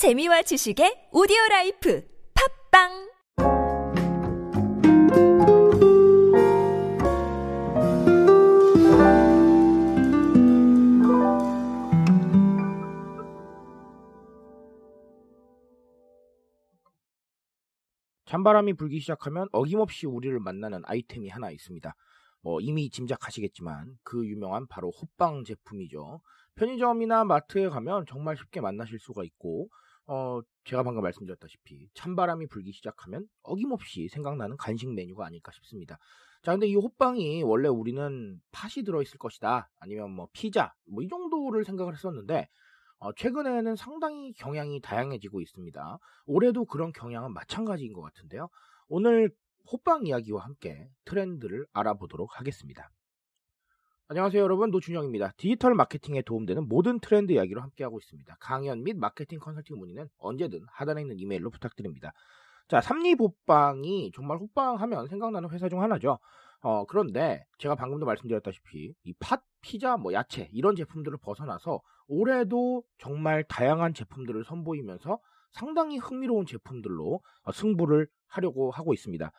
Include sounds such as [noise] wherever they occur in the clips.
재미와 지식의 오디오 라이프 팟빵 찬바람이 불기 시작하면 어김없이 우리를 만나는 아이템이 하나 있습니다. 뭐 이미 짐작하시겠지만 그 유명한 바로 호빵 제품이죠. 편의점이나 마트에 가면 정말 쉽게 만나실 수가 있고 어 제가 방금 말씀드렸다시피 찬바람이 불기 시작하면 어김없이 생각나는 간식 메뉴가 아닐까 싶습니다. 자, 근데 이 호빵이 원래 우리는 팥이 들어있을 것이다. 아니면 뭐 피자, 뭐 이 정도를 생각을 했었는데, 어, 최근에는 상당히 경향이 다양해지고 있습니다. 올해도 그런 경향은 마찬가지인 것 같은데요. 오늘 호빵 이야기와 함께 트렌드를 알아보도록 하겠습니다. 안녕하세요 여러분 노준영입니다. 디지털 마케팅에 도움되는 모든 트렌드 이야기로 함께하고 있습니다. 강연 및 마케팅 컨설팅 문의는 언제든 하단에 있는 이메일로 부탁드립니다. 자 삼립호빵이 정말 호빵하면 생각나는 회사 중 하나죠. 어, 그런데 제가 방금도 말씀드렸다시피 이 팥, 피자, 뭐 야채 이런 제품들을 벗어나서 올해도 정말 다양한 제품들을 선보이면서 상당히 흥미로운 제품들로 어, 승부를 하려고 하고 있습니다.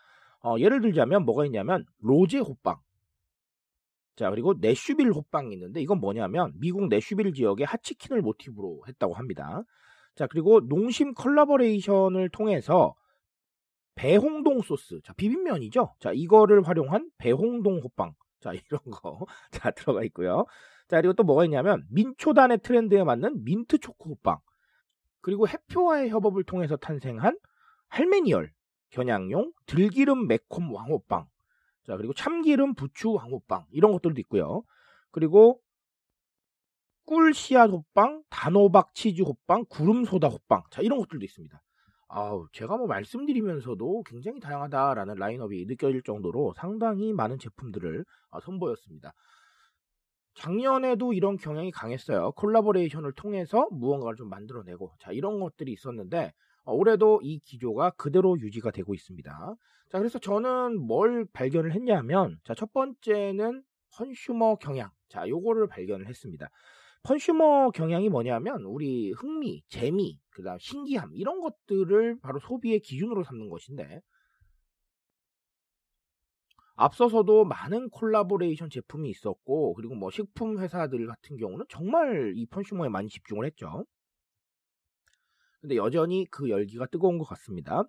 어, 예를 들자면 뭐가 있냐면 로제 호빵. 자 그리고 내슈빌 호빵이 있는데 이건 뭐냐면 미국 내슈빌 지역의 핫치킨을 모티브로 했다고 합니다. 자 그리고 농심 컬래버레이션을 통해서 배홍동 소스, 자 비빔면이죠. 자 이거를 활용한 배홍동 호빵, 자 [laughs] 이런 거 자 들어가 있고요. 자 그리고 또 뭐가 있냐면 민초단의 트렌드에 맞는 민트 초코 호빵, 그리고 해표와의 협업을 통해서 탄생한 할메니얼 겨냥용 들기름 매콤 왕호빵, 자 그리고 참기름 부추 왕호빵 이런 것들도 있고요. 그리고 꿀 씨앗 호빵, 단호박 치즈 호빵, 구름 소다 호빵, 자 이런 것들도 있습니다. 아우, 제가 뭐 말씀드리면서도 굉장히 다양하다라는 라인업이 느껴질 정도로 상당히 많은 제품들을 어, 선보였습니다. 작년에도 이런 경향이 강했어요. 콜라보레이션을 통해서 무언가를 좀 만들어내고, 자, 이런 것들이 있었는데, 어, 올해도 이 기조가 그대로 유지가 되고 있습니다. 자, 그래서 저는 뭘 발견을 했냐면, 자, 첫 번째는 funsumer 경향. 자, 요거를 발견을 했습니다. funsumer 경향이 뭐냐면 우리 흥미, 재미, 그다음 신기함 이런 것들을 바로 소비의 기준으로 삼는 것인데 앞서서도 많은 콜라보레이션 제품이 있었고 그리고 뭐 식품 회사들 같은 경우는 정말 이 funsumer에 많이 집중을 했죠. 근데 여전히 그 열기가 뜨거운 것 같습니다.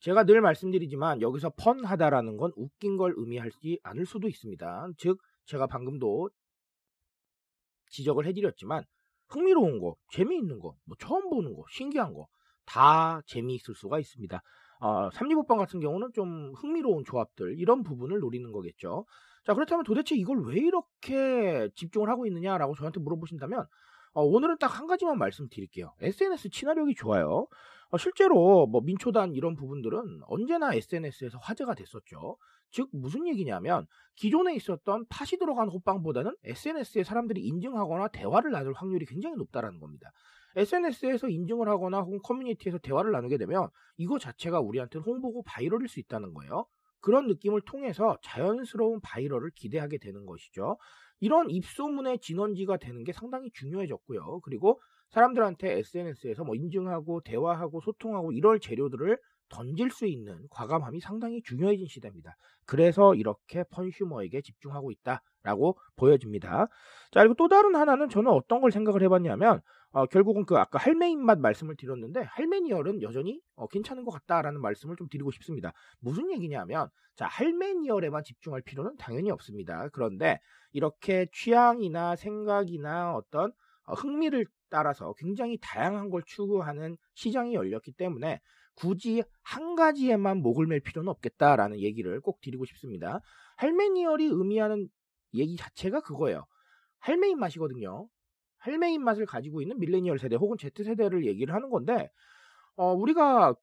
제가 늘 말씀드리지만 여기서 펀하다라는 건 웃긴 걸 의미하지 않을 수도 있습니다. 즉 제가 방금도 지적을 해드렸지만 흥미로운 거, 재미있는 거, 뭐 처음 보는 거, 신기한 거 다 재미있을 수가 있습니다. 어, 삼리복방 같은 경우는 좀 흥미로운 조합들 이런 부분을 노리는 거겠죠. 자 그렇다면 도대체 이걸 왜 이렇게 집중을 하고 있느냐라고 저한테 물어보신다면 어, 오늘은 딱 한 가지만 말씀드릴게요. SNS 친화력이 좋아요. 어, 실제로 뭐 민초단 이런 부분들은 언제나 SNS에서 화제가 됐었죠. 즉 무슨 얘기냐면 기존에 있었던 팥이 들어간 호빵보다는 SNS에 사람들이 인증하거나 대화를 나눌 확률이 굉장히 높다라는 겁니다. SNS에서 인증을 하거나 혹은 커뮤니티에서 대화를 나누게 되면 이거 자체가 우리한테는 홍보고 바이럴일 수 있다는 거예요. 그런 느낌을 통해서 자연스러운 바이럴을 기대하게 되는 것이죠. 이런 입소문의 진원지가 되는 게 상당히 중요해졌고요. 그리고 사람들한테 SNS에서 뭐 인증하고 대화하고 소통하고 이럴 재료들을 던질 수 있는 과감함이 상당히 중요해진 시대입니다. 그래서 이렇게 펀슈머에게 집중하고 있다라고 보여집니다. 자, 그리고 또 다른 하나는 저는 어떤 걸 생각을 해봤냐면, 어, 결국은 그 아까 할매 입맛 말씀을 드렸는데, 할매니얼은 여전히 어, 괜찮은 것 같다라는 말씀을 좀 드리고 싶습니다. 무슨 얘기냐면, 자, 할매니얼에만 집중할 필요는 당연히 없습니다. 그런데 이렇게 취향이나 생각이나 어떤 어, 흥미를 따라서 굉장히 다양한 걸 추구하는 시장이 열렸기 때문에 굳이 한 가지에만 목을 맬 필요는 없겠다라는 얘기를 꼭 드리고 싶습니다. 할메니얼이 의미하는 얘기 자체가 그거예요. 할매 입맛이거든요. 할매 입맛을 가지고 있는 밀레니얼 세대 혹은 Z세대를 얘기를 하는 건데 어, 우리가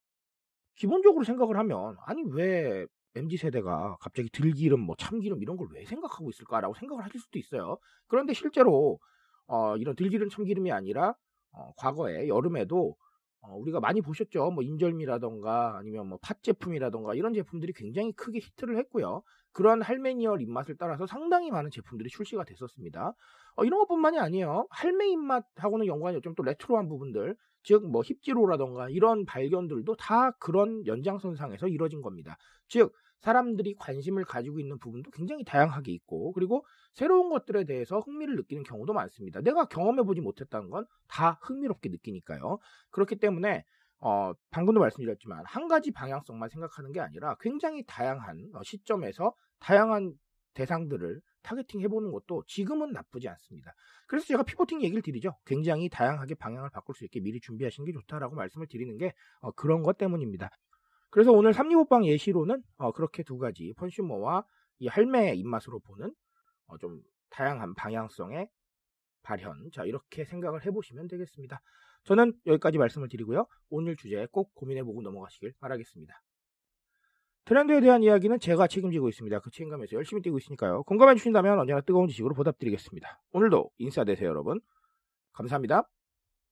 기본적으로 생각을 하면 아니 왜 MZ 세대가 갑자기 들기름, 뭐 참기름 이런 걸 왜 생각하고 있을까라고 생각을 하실 수도 있어요. 그런데 실제로 어, 이런 들기름, 참기름이 아니라 어, 과거에 여름에도 어, 우리가 많이 보셨죠. 뭐 인절미라던가 아니면 뭐 팥 제품이라던가 이런 제품들이 굉장히 크게 히트를 했고요. 그런 할메니얼 입맛을 따라서 상당히 많은 제품들이 출시가 됐었습니다. 어, 이런 것뿐만이 아니에요. 할매 입맛하고는 연관이 좀 또 레트로한 부분들, 즉 뭐 힙지로라던가 이런 발견들도 다 그런 연장선상에서 이뤄진 겁니다. 즉 사람들이 관심을 가지고 있는 부분도 굉장히 다양하게 있고 그리고 새로운 것들에 대해서 흥미를 느끼는 경우도 많습니다. 내가 경험해보지 못했다는 건 다 흥미롭게 느끼니까요. 그렇기 때문에 어, 방금도 말씀드렸지만 한 가지 방향성만 생각하는 게 아니라 굉장히 다양한 어, 시점에서 다양한 대상들을 targeting 해보는 것도 지금은 나쁘지 않습니다. 그래서 제가 피보팅 얘기를 드리죠. 굉장히 다양하게 방향을 바꿀 수 있게 미리 준비하시는 게 좋다라고 말씀을 드리는 게 어, 그런 것 때문입니다. 그래서 오늘 삼리호빵 예시로는 어, 그렇게 두 가지 펀슈머와 이 할매의 입맛으로 보는 어, 좀 다양한 방향성의 발현. 자, 이렇게 생각을 해보시면 되겠습니다. 저는 여기까지 말씀을 드리고요. 오늘 주제 꼭 고민해보고 넘어가시길 바라겠습니다. 트렌드에 대한 이야기는 제가 책임지고 있습니다. 그 책임감에서 열심히 뛰고 있으니까요. 공감해 주신다면 언제나 뜨거운 지식으로 보답드리겠습니다. 오늘도 인사 되세요, 여러분. 감사합니다.